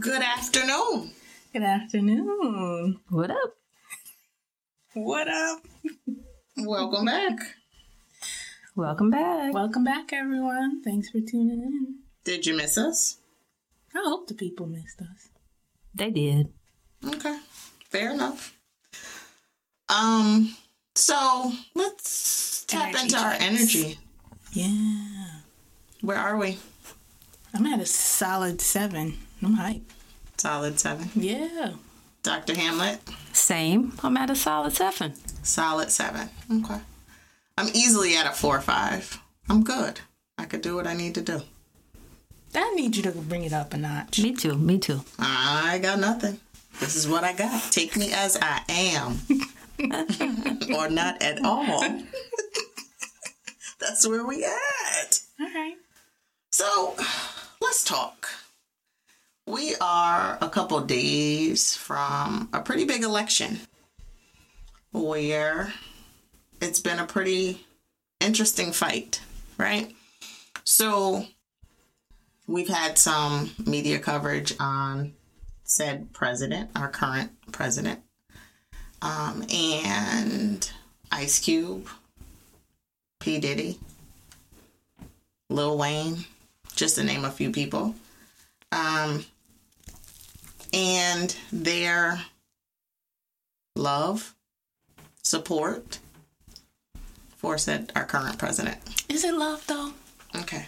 Good afternoon. Good afternoon. What up? What up? Welcome back. Welcome back. Welcome back, everyone. Thanks for tuning in. Did you miss us? I hope the people missed us. They did. Okay, fair enough. Um, so let's tap Energy into our energy. Yeah. Where are we? I'm at a solid seven. I'm hype. Solid seven. Yeah. Dr. Hamlet, Same. I'm at a solid seven. solid seven. Okay. I'm easily at a four or five. I'm good. I could do what I need to do. I need you to bring it up a notch. Me too. Me too. I got nothing. This is what I got. Take me as I am. or not at all. That's where we at. So let's talk. We are a couple days from a pretty big election where it's been a pretty interesting fight, right? So we've had some media coverage on said president, our current president, um, and Ice Cube, P. Diddy, Lil Wayne, just to name a few people. Um, and their love, support for said our current president. Is it love though? Okay.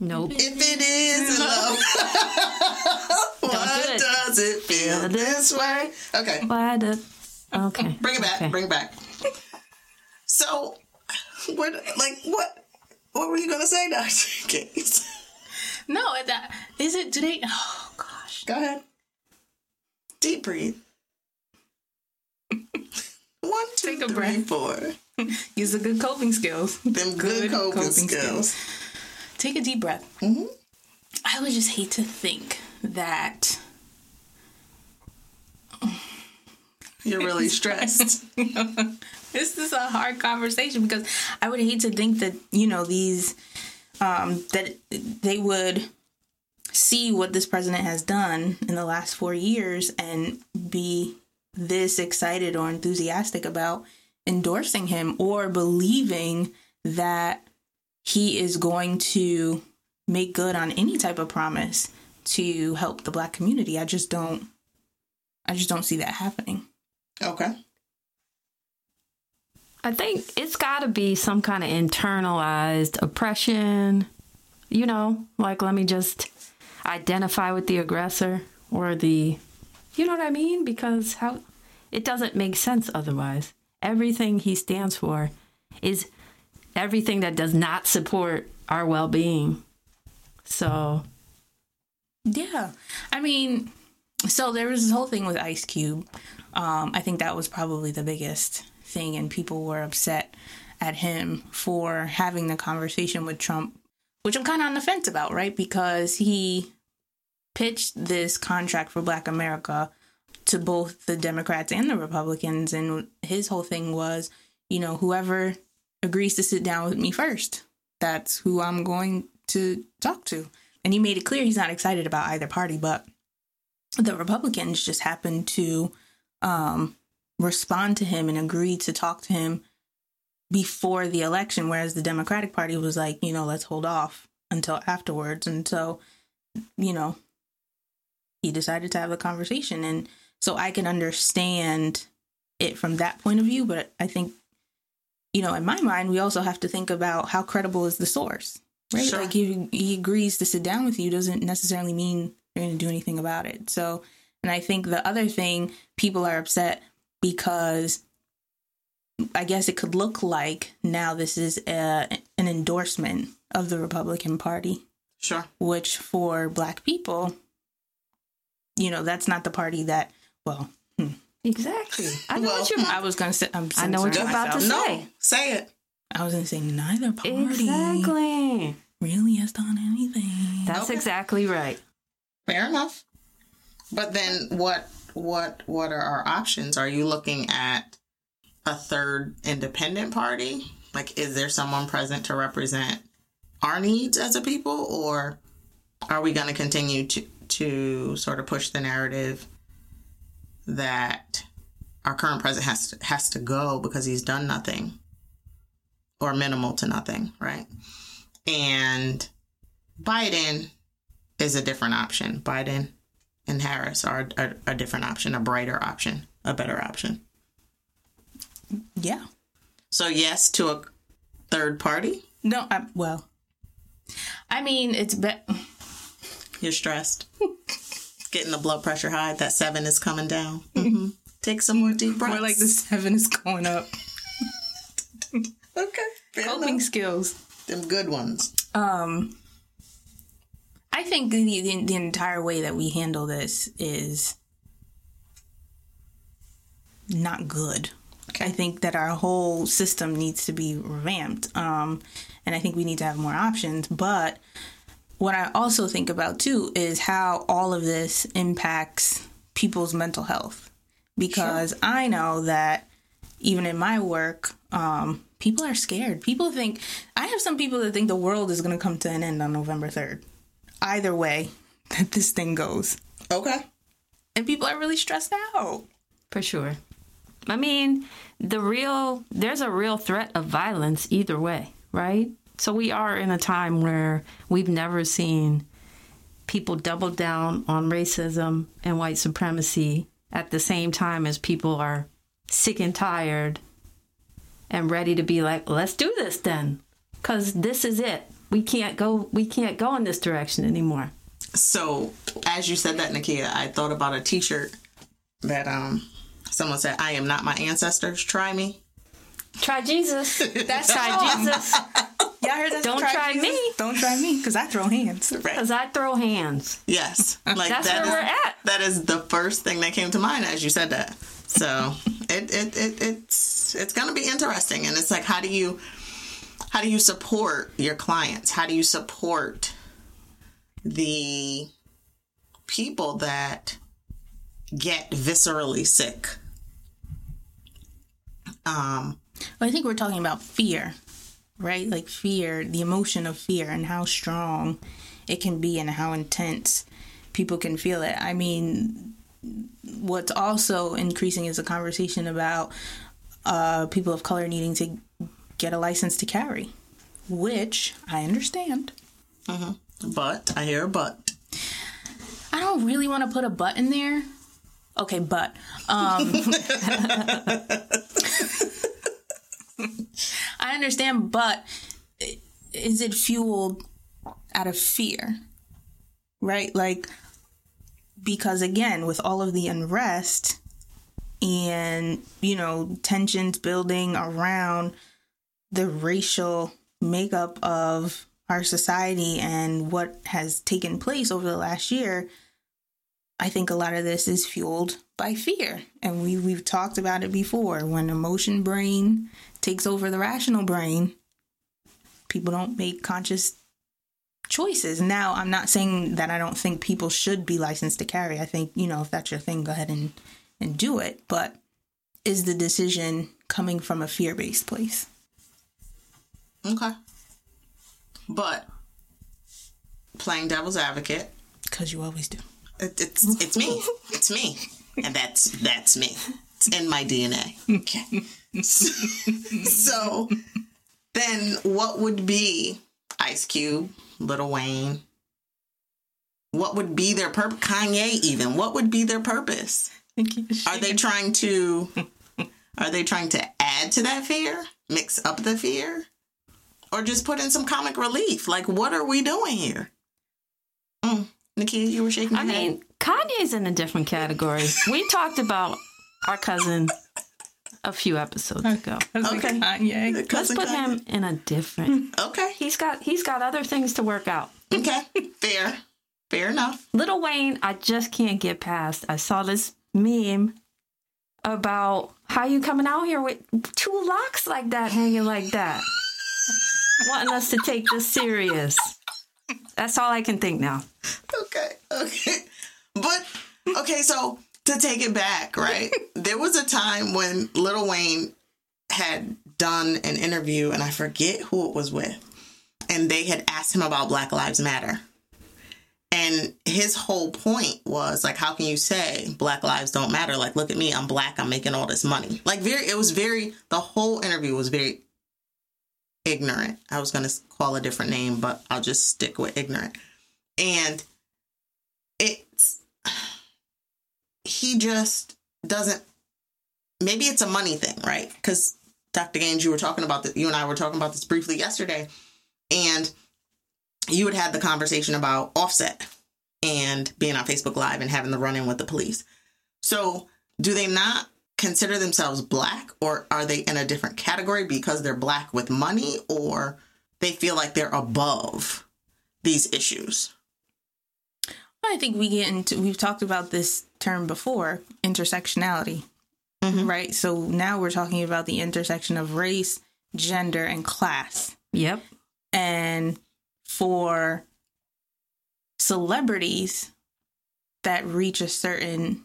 Nope. If it is love, why do it. does it feel this way? Okay, Why the? Okay. bring it back. Okay. Bring it back. So, what? Like what? What were you gonna say, Doctor Gates? No. That, is it today? Oh gosh. Go ahead. Deep breathe. One, two, Take a three, breath. four. Use the good coping skills. Them good, coping, skills. Take a deep breath. Mhm. I would just hate to think that You're really stressed. this is a hard conversation because I would hate to think that you know these um, that they would see what this president has done in the last four years and be this excited or enthusiastic about endorsing him or believing that he is going to make good on any type of promise to help the black community. I just don't I just don't see that happening. okay. I think it's got to be some kind of internalized oppression. You know, like let me just identify with the aggressor or the, you know what I mean? Because how it doesn't make sense otherwise. Everything he stands for is everything that does not support our well being. So, Yeah. I mean, so there was this whole thing with Ice Cube. Um, I think that was probably the biggest thing, and people were upset at him for having the conversation with Trump, which I'm kind of on the fence about, right? Because he pitched this contract for Black America to both the Democrats and the Republicans, and his whole thing was, you know, whoever agrees to sit down with me first, that's who I'm going to talk to. And he made it clear he's not excited about either party, but the Republicans just happened to um, respond to him and agree to talk to him before the election, whereas the Democratic Party was like, you know, let's hold off until afterwards. And so, you know, he decided to have a conversation. And so I can understand it from that point of view, but I think, you know, in my mind, we also have to think about how credible is the source, right? Sure. Like, he, he agrees to sit down with you doesn't necessarily mean they're going to do anything about it. So, and I think the other thing, people are upset because I guess it could look like now this is a, an endorsement of the Republican Party, Sure. which for Black people, you know, that's not the party that. Well, hmm. exactly. I know Well, what you're I was gonna say. I'm I know what you're about to myself. say. No, say it. I was gonna say neither party Exactly. really has done anything. That's Okay. exactly right. Fair enough. But then what what what are our options? Are you looking at a third independent party? Like is there someone present to represent our needs as a people, or are we going to continue to to sort of push the narrative that our current president has to, has to go because he's done nothing or minimal to nothing, right? And Biden is a different option. Biden and Harris are a, a different option, a brighter option, a better option. Yeah. So yes to a third party. No, I, well, I mean, it's be- You're stressed. Getting the blood pressure high. That seven is coming down. hmm Take some more deep breaths. more like the seven is going up. Okay. Coping skills. Them good ones. Um, I think the, the the entire way that we handle this is not good. I think that our whole system needs to be revamped. Um, and I think we need to have more options. But what I also think about too is how all of this impacts people's mental health. Because I know that even in my work, um, people are scared. People think, I have some people that think the world is going to come to an end on November 3rd. Either way that this thing goes. Okay. And people are really stressed out. For sure. I mean, the real there's a real threat of violence either way, right? So we are in a time where we've never seen people double down on racism and white supremacy at the same time as people are sick and tired and ready to be like, let's do this then. Cuz this is it. We can't go we can't go in this direction anymore. So as you said that, Nakia, I thought about a T-shirt that um someone said, "I am not my ancestors. Try me." Try Jesus. That's Try Jesus. Y'all heard that? Don't try Jesus? me. Don't try me, because I throw hands. Right. Cuz I throw hands. Yes. Like That's that where is- we're at. That is the first thing that came to mind as you said that. So it, it, it it's it's gonna be interesting, and it's like how do you how do you support your clients? How do you support the people that get viscerally sick? Um, I think we're talking about fear, right? Like fear, the emotion of fear, and how strong it can be, and how intense people can feel it. I mean, what's also increasing is a conversation about uh, people of color needing to get a license to carry, which I understand. but I hear a but. I don't really want to put a but in there. Okay, but um I understand, but is it fueled out of fear? Right? Like because again, with all of the unrest and, you know, tensions building around the racial makeup of our society and what has taken place over the last year, I think a lot of this is fueled by fear. And we, we've talked about it before. When the emotion brain takes over the rational brain, people don't make conscious choices. Now, I'm not saying that I don't think people should be licensed to carry. I think, you know, if that's your thing, go ahead and, and do it. But is the decision coming from a fear based place? Okay. But playing devil's advocate, Because you always do. it, it's it's me. It's me. And that's that's me. It's in my DNA. Okay. So then what would be Ice Cube, Little Wayne? What would be their purpose? Kanye even. What would be their purpose? Are they trying to are they trying to add to that fear? Mix up the fear? Or just put in some comic relief? Like what are we doing here? Mm. Nakia, you were shaking your I head. mean, Kanye's in a different category. we talked about our cousin a few episodes ago. Okay. Kanye. Let's put Kanye. him in a different. Okay. He's got he's got other things to work out. Okay. Fair. Fair enough. Little Wayne, I just can't get past. I saw this meme about how you coming out here with two locks like that hanging like that. Wanting us to take this serious. That's all I can think now. Okay. Okay. But okay, so to take it back, right? there was a time when Little Wayne had done an interview and I forget who it was with. and they had asked him about Black Lives Matter. And his whole point was like, how can you say Black lives don't matter? Like, look at me, I'm black, I'm making all this money. Like, very, it was very, the whole interview was very ignorant. I was going to call a different name, but I'll just stick with ignorant. And it's, he just doesn't, maybe it's a money thing, right? Because Dr. Gaines, you were talking about that, you and I were talking about this briefly yesterday. And you had had the conversation about offset and being on Facebook Live and having the run in with the police. So, do they not consider themselves black or are they in a different category because they're black with money or they feel like they're above these issues? I think we get into, we've talked about this term before intersectionality, Mhm. right? So now we're talking about the intersection of race, gender, and class. Yep. and for celebrities that reach a certain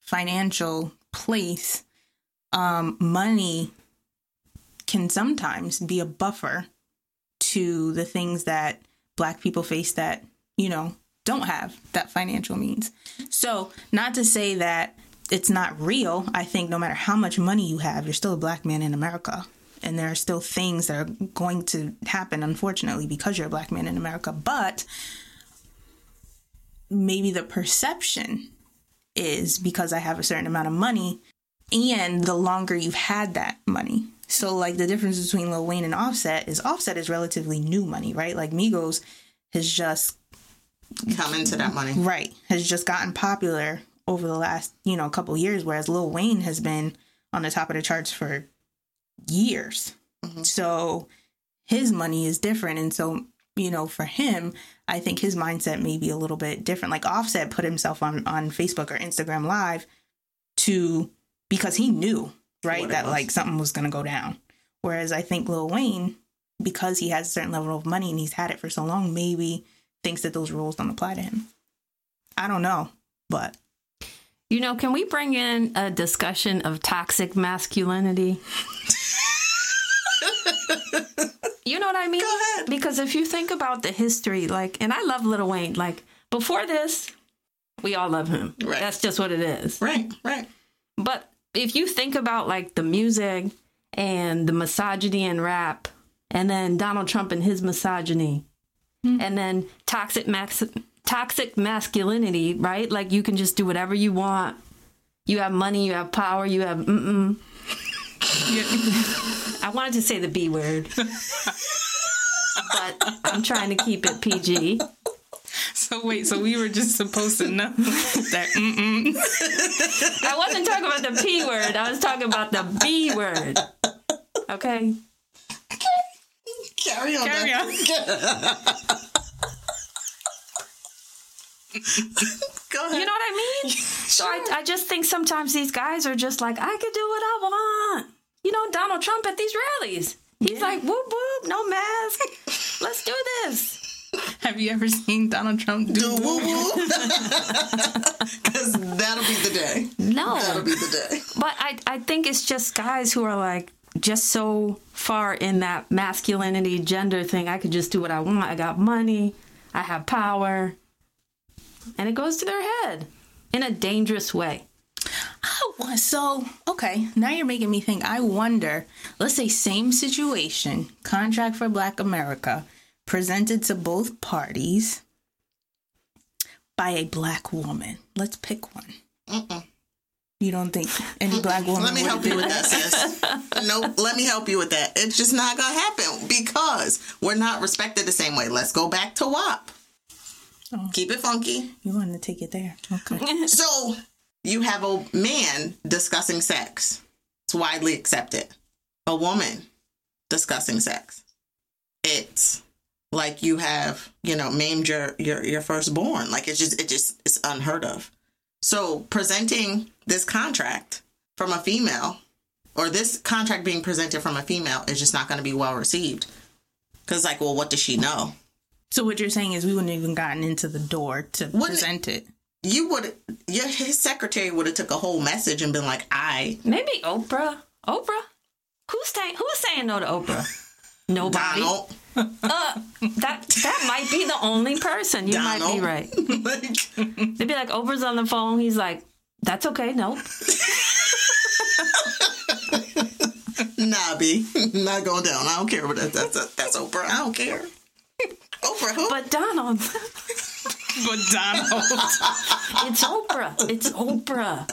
financial place um, money can sometimes be a buffer to the things that black people face that you know don't have that financial means. So not to say that it's not real i think no matter how much money you have you're still a black man in america. And there are still things that are going to happen unfortunately because you're a black man in america. But maybe the perception is because i have a certain amount of money and the longer you've had that money. So like the difference between lil wayne and offset is offset is relatively new money right? Like migos has just Come into that money. right. Has just gotten popular over the last you know couple years whereas lil wayne has been on the top of the charts for years. Mm-hmm. So his money is different. And so you know for him i think his mindset may be a little bit different like offset put himself on on facebook or instagram live to because he knew right What that was. like something was going to go down whereas i think lil wayne because he has a certain level of money and he's had it for so long maybe thinks that those rules don't apply to him i don't know but You know, can we bring in a discussion of toxic masculinity? you know what I mean? Go ahead. Because if you think about the history, like, and I love Little Wayne, like, before this, we all love him. Right. That's just what it is. Right, right. But if you think about like the music and the misogyny in rap, and then Donald Trump and his misogyny, hmm. and then toxic max- toxic masculinity, right? Like you can just do whatever you want. You have money, you have power, you have. Mm-mm. I wanted to say the B word, but I'm trying to keep it PG. so wait so we were just supposed to know that mm-mm. I wasn't talking about the P word. I was talking about the B word. Okay. Carry on. Carry on. Go ahead. You know what I mean? So I, I just think sometimes these guys are just like, I could do what I want. You know, Donald Trump at these rallies. He's like, whoop whoop, no mask. Let's do this. have you ever seen donald trump do, do woo woo. Because that'll be the day. No. That'll be the day. But I, I think it's just guys who are like just so far in that masculinity gender thing. I could just do what I want. I got money. I have power. And it goes to their head in a dangerous way. Oh, so okay now you're making me think i wonder let's say same situation contract for black america presented to both parties by a black woman let's pick one you don't think any black woman Let me help you with that? sis. no, let me help you with that. It's just not gonna happen because we're not respected the same way. Let's go back to WAP. Oh. Keep it funky. you wanted to take it there okay So you have a man discussing sex. It's widely accepted. A woman discussing sex. It's like you have, you know, maimed your your your firstborn. Like it's just it just it's unheard of. So presenting this contract from a female or this contract being presented from a female is just not going to be well received. Cuz like, well, what does she know? so what you're saying is we wouldn't even gotten into the door to Wouldn't- present it You would your his secretary would have took a whole message and been like, "I Maybe Oprah. Oprah? Who's saying who's saying no to Oprah? Nobody. Donald uh, That that might be the only person. You might be right. like, They'd be like, Oprah's on the phone. He's like, that's okay. Nope. nah, B, not going down. I don't care what that, that's. That's Oprah. I don't care. Oprah, who? But Donald, But Donald. it's Oprah. It's Oprah.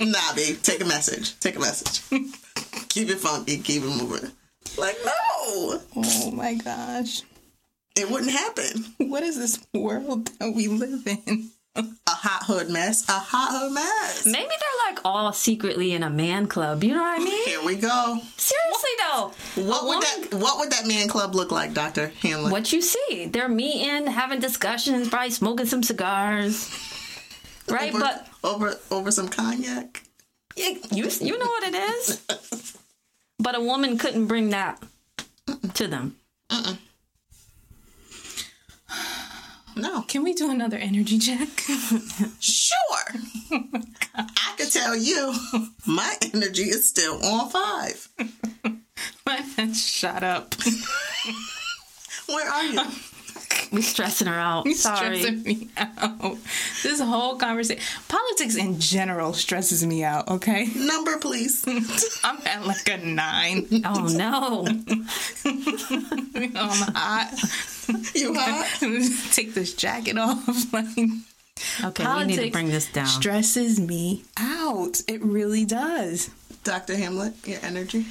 Nah, B, take a message. Take a message. keep it funky. Keep it moving. Like, no, oh my gosh. it wouldn't happen. What is this world that we live in? A hot hood mess. A hot hood mess. Maybe they're like all secretly in a man club. You know what I mean? Here we go. Seriously though, What would that What would that man club look like, Doctor Hamlin? What you see? They're meeting, having discussions, probably smoking some cigars, right? over, But over over some cognac. you you know what it is. But a woman couldn't bring that to them. No, Can we do another energy check? sure. I could tell you, my energy is still on five. Mine shut up. Where are you? We stressing her out. Sorry. Stressing me out. This whole conversation, politics in general stresses me out. Okay, Number, please. I'm at like a nine. Oh no. I'm hot. You hot? Take this jacket off. Like, Okay, we need to bring this down. stresses me out. It really does. Dr. Hamlet, your energy.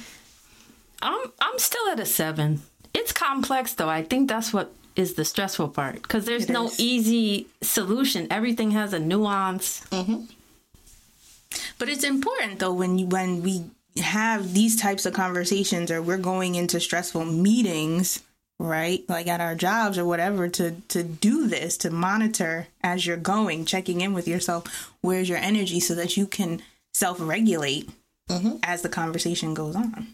I'm I'm still at a seven. It's complex though. I think that's what is the stressful part because there's It no is. easy solution. Everything has a nuance. Mm-hmm. But it's important though when you, when we have these types of conversations or we're going into stressful meetings, right? Like at our jobs or whatever to to do this, to monitor as you're going, checking in with yourself, where's your energy so that you can self-regulate as the conversation goes on.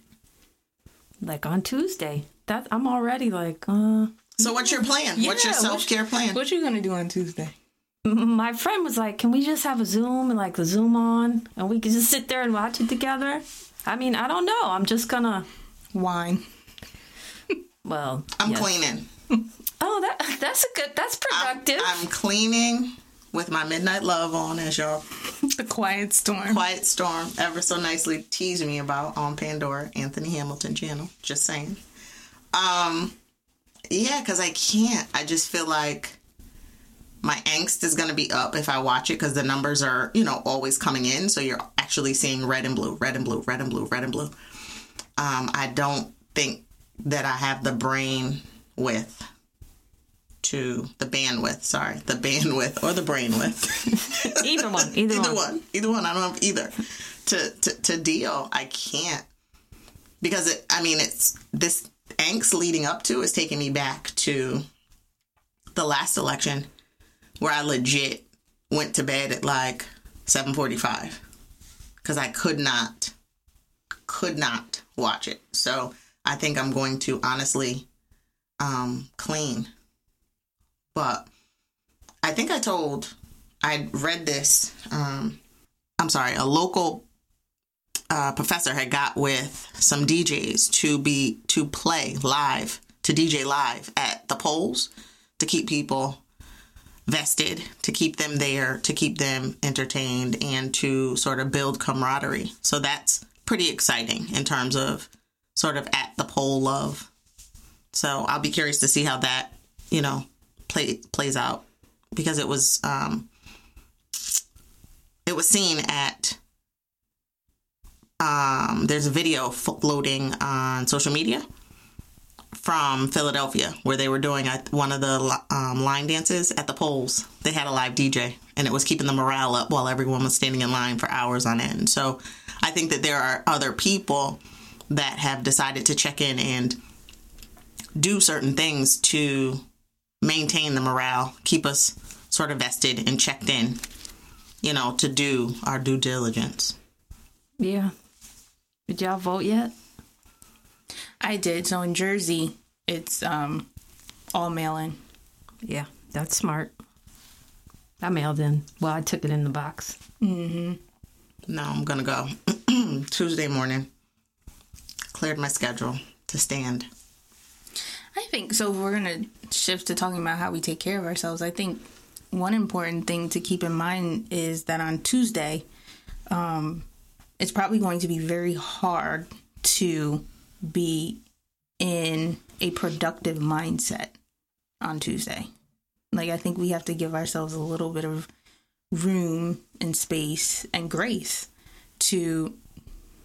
Like on Tuesday, that I'm already like, uh. So, what's your plan? what's your self care plan? What you going to do on Tuesday? My friend was like, "Can we just have a Zoom and like the Zoom on, and we can just sit there and watch it together?" I mean, I don't know. I'm just gonna. Wine. Well, I'm yes. cleaning. Oh, that that's a good. That's I'm, productive. I'm cleaning with my midnight love on, as y'all The quiet storm. Quiet Storm ever so nicely teased me about on Pandora, Anthony Hamilton channel. Just saying. Um, yeah, because I can't. I just feel like my angst is going to be up if I watch it because the numbers are, you know, always coming in. So you're actually seeing red and blue, red and blue, red and blue, red and blue. Um, I don't think that I have the brain with to the bandwidth, sorry, the bandwidth or the brain width. either one. Either, either one. one. Either one. I don't have either. To to to deal, I can't because it. I mean, it's this angst leading up to is taking me back to the last election where I legit went to bed at like seven forty five because I could not could not watch it. So I think I'm going to honestly um clean. But I think I told I read this. Um, I'm sorry, a local uh, professor had got with some DJs to be to play live to DJ live at the polls to keep people vested, to keep them there, to keep them entertained, and to sort of build camaraderie. So that's pretty exciting in terms of sort of at the poll love. So I'll be curious to see how that you know play plays out because it was um it was seen at um there's a video floating on social media from Philadelphia where they were doing uh, one of the um, line dances at the polls. They had a live DJ and it was keeping the morale up while everyone was standing in line for hours on end. So I think that there are other people that have decided to check in and do certain things to maintain the morale, keep us sort of vested and checked in, you know, to do our due diligence. Yeah. Did y'all vote yet? I did. So in Jersey, it's um all mail in. Yeah, that's smart. I mailed in. Well, I took it in the box. Mm-hmm. No, I'm gonna go Tuesday morning. Cleared my schedule to stand. I think so. We're gonna shift to talking about how we take care of ourselves, I think one important thing to keep in mind is that on Tuesday, um, it's probably going to be very hard to be in a productive mindset on Tuesday. Like, I think we have to give ourselves a little bit of room and space and grace to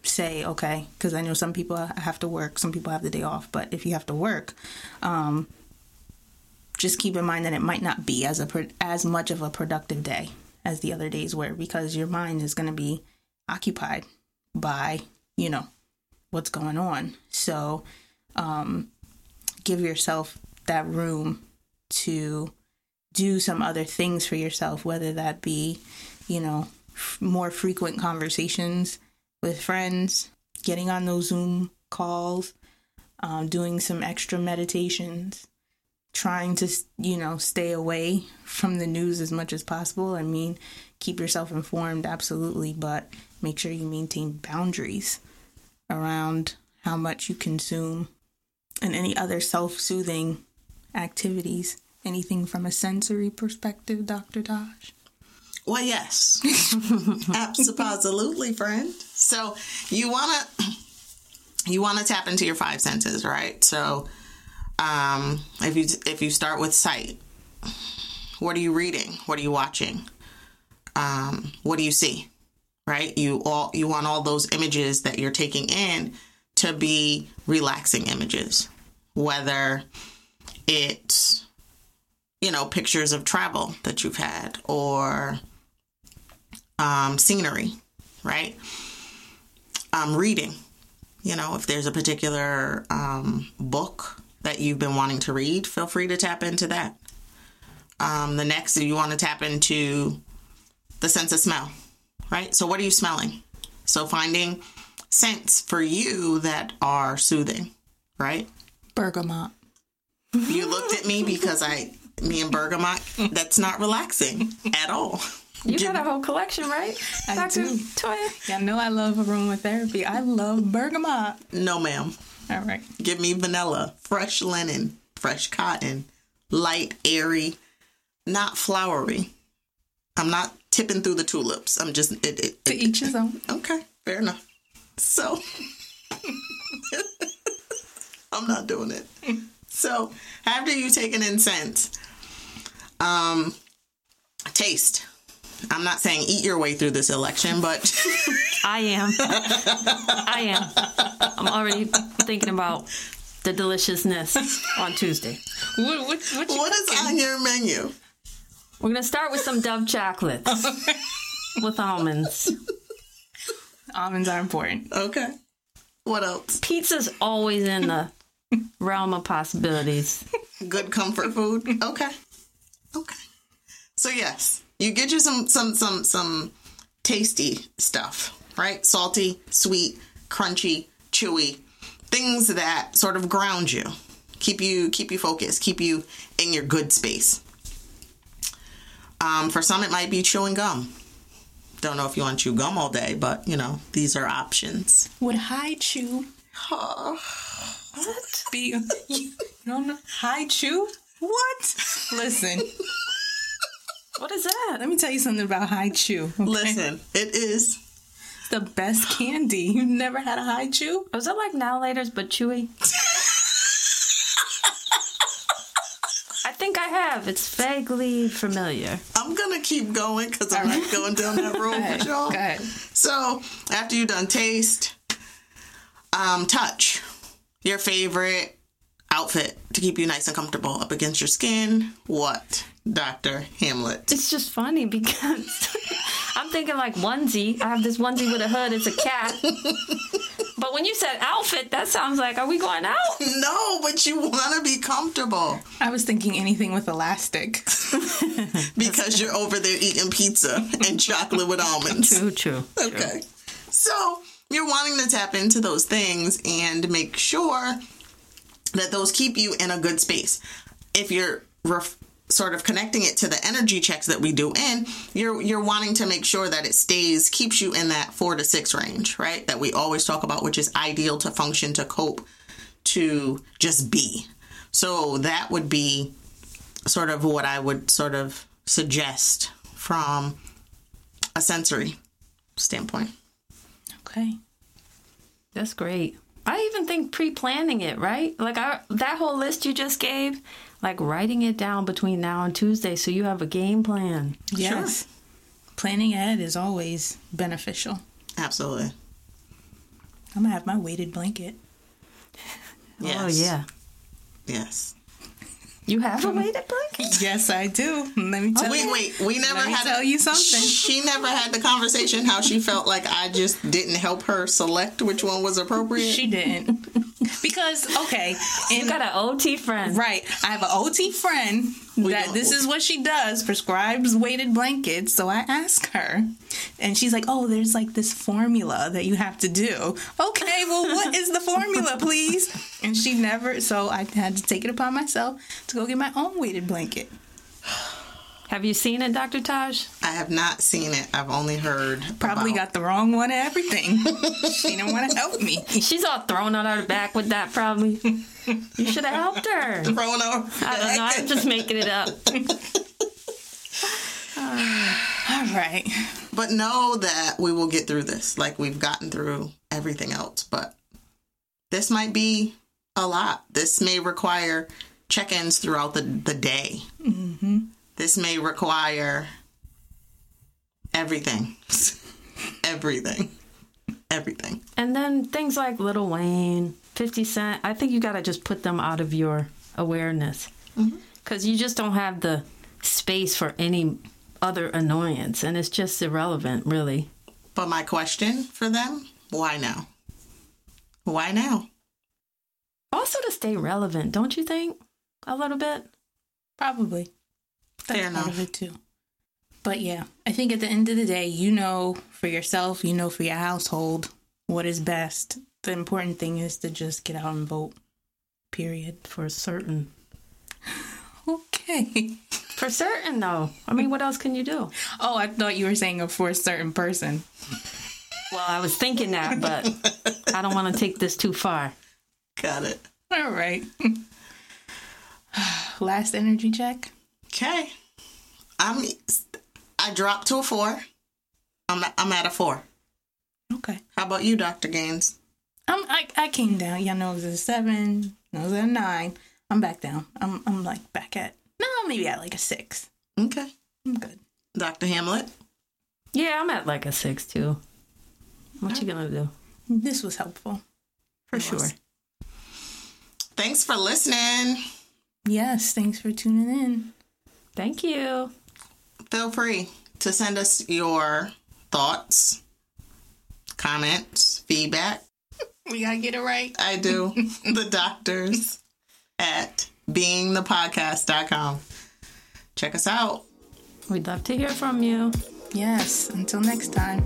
say, okay, because I know some people have to work, some people have the day off, but if you have to work, um, just keep in mind that it might not be as a pro- as much of a productive day as the other days were because your mind is going to be occupied by you know what's going on. So um, give yourself that room to do some other things for yourself, whether that be you know f- more frequent conversations with friends, getting on those Zoom calls, um, doing some extra meditations trying to you know stay away from the news as much as possible. I mean keep yourself informed absolutely but make sure you maintain boundaries around how much you consume and any other self-soothing activities. Anything from a sensory perspective dr tosh Well, yes, absolutely, friend. So you wanna you wanna tap into your five senses, right? So um, if you if you start with sight, what are you reading? What are you watching? Um, what do you see? Right? You all you want all those images that you're taking in to be relaxing images, whether it's you know pictures of travel that you've had or um, scenery, right? Um, reading, you know, if there's a particular um, book that you've been wanting to read, feel free to tap into that. Um, the next, you want to tap into the sense of smell, right? So, what are you smelling? So, finding scents for you that are soothing, right? bergamot You looked at me because I, me and bergamot, that's not relaxing at all. You got a whole collection, right? I Dr. do. Toya? yeah know i love aromatherapy i love bergamot No, ma'am. all right Give me vanilla, fresh linen, fresh cotton, light, airy, not flowery. I'm not tipping through the tulips. I'm just it, it, to it- each his own okay, fair enough. So I'm not doing it. So after you take an incense, um, taste. I'm not saying eat your way through this election, but I am. I am. I'm already thinking about the deliciousness on Tuesday. what, what, what, what is on your menu? We're going to start with some Dove chocolates with almonds. almonds are important Okay. What else? Pizza's always in the realm of possibilities. Good comfort food. Okay. Okay. So yes, you get you some some some some tasty stuff, right? Salty, sweet, crunchy, chewy, things that sort of ground you, keep you keep you focused, keep you in your good space. Um, for some, it might be chewing gum. Don't know if you want to chew gum all day, but you know these are options. would Hi-Chew What? be you don't Hi-Chew what listen What is that? let me tell you something about Hi-Chew okay? Listen, it is the best candy you never had a Hi-Chew Was it like now laters but chewy? I think I have. It's vaguely familiar. I'm gonna keep going because I'm not going down that road with y'all. go ahead So after you done taste, um, touch your favorite outfit to keep you nice and comfortable up against your skin. What, Doctor Hamlet? It's just funny because I'm thinking like onesie. I have this onesie with a hood. It's a cat. But when you said outfit, that sounds like, are we going out? No, but you want to be comfortable i was thinking anything with elastic because you're over there eating pizza and chocolate with almonds. True, true. Okay. So you're wanting to tap into those things and make sure that those keep you in a good space. If you're ref- sort of connecting it to the energy checks that we do in, you're you're wanting to make sure that it stays keeps you in that 4 to 6 range, right? That we always talk about which is ideal to function to cope to just be. So that would be sort of what I would sort of suggest from a sensory standpoint. Okay. That's great. I even think pre-planning it, right? Like I, that whole list you just gave, like writing it down between now and Tuesday so you have a game plan. Yes. Planning ahead is always beneficial. Absolutely. I'm gonna have my weighted blanket. Yes. Oh yeah. Yes. You have a weighted blanket? Yes, I do. Let me oh, tell Wait, you. wait. wait. We never Let had tell you something. She never had the conversation how she felt like I just didn't help her select which one was appropriate. She didn't. because okay, You got an OT friend. Right. I have an OT friend that this is what she does, prescribes weighted blankets. So I ask her, and she's like, Oh, there's like this formula that you have to do. Okay, well, what is the formula, please? And she never, so I had to take it upon myself to go get my own weighted blanket. Have you seen it, Dr. Taj? I have not seen it. I've only heard. Probably about- got the wrong one and everything. she didn't want to help me. She's all thrown on her back with that, probably. You should have helped her. thrown over. I don't know. I'm just making it up. All right. But know that we will get through this. Like we've gotten through everything else. But this might be a lot. This may require check ins throughout the, the day. Mm-hmm. This may require everything. everything. Everything. And then things like Little Wayne, 50 Cent, I think you got to just put them out of your awareness. Mm-hmm. Because you just don't have the space for any other annoyance. And it's just irrelevant, really. But my question for them why now? Why now? Also, to stay relevant, don't you think? A little bit? Probably. That's Fair part enough. of it too. But yeah, I think at the end of the day, you know for yourself, you know for your household what is best. The important thing is to just get out and vote. Period. For certain. Okay. For certain, though. I mean, what else can you do? Oh, I thought you were saying for a certain person. Well, I was thinking that, but I don't want to take this too far. Got it. All right. Last energy check. Okay. I'm I dropped to a four. I'm I'm at a four. Okay. How about you, Dr. Gaines? I'm, I I came down. Y'all know it was a seven. No, it was a nine. I'm back down. I'm I'm like back at no, maybe at like a six. Okay. I'm good. Dr. Hamlet? Yeah, I'm at like a six, too. What you gonna do? This was helpful. For It sure. was. Thanks for listening. Yes, thanks for tuning in. Thank you. Feel free to send us your thoughts, comments, feedback. We gotta get it right. I do. the doctors at beingthepodcast.com. Check us out. We'd love to hear from you. Yes. Until next time.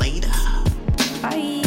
Later. Bye.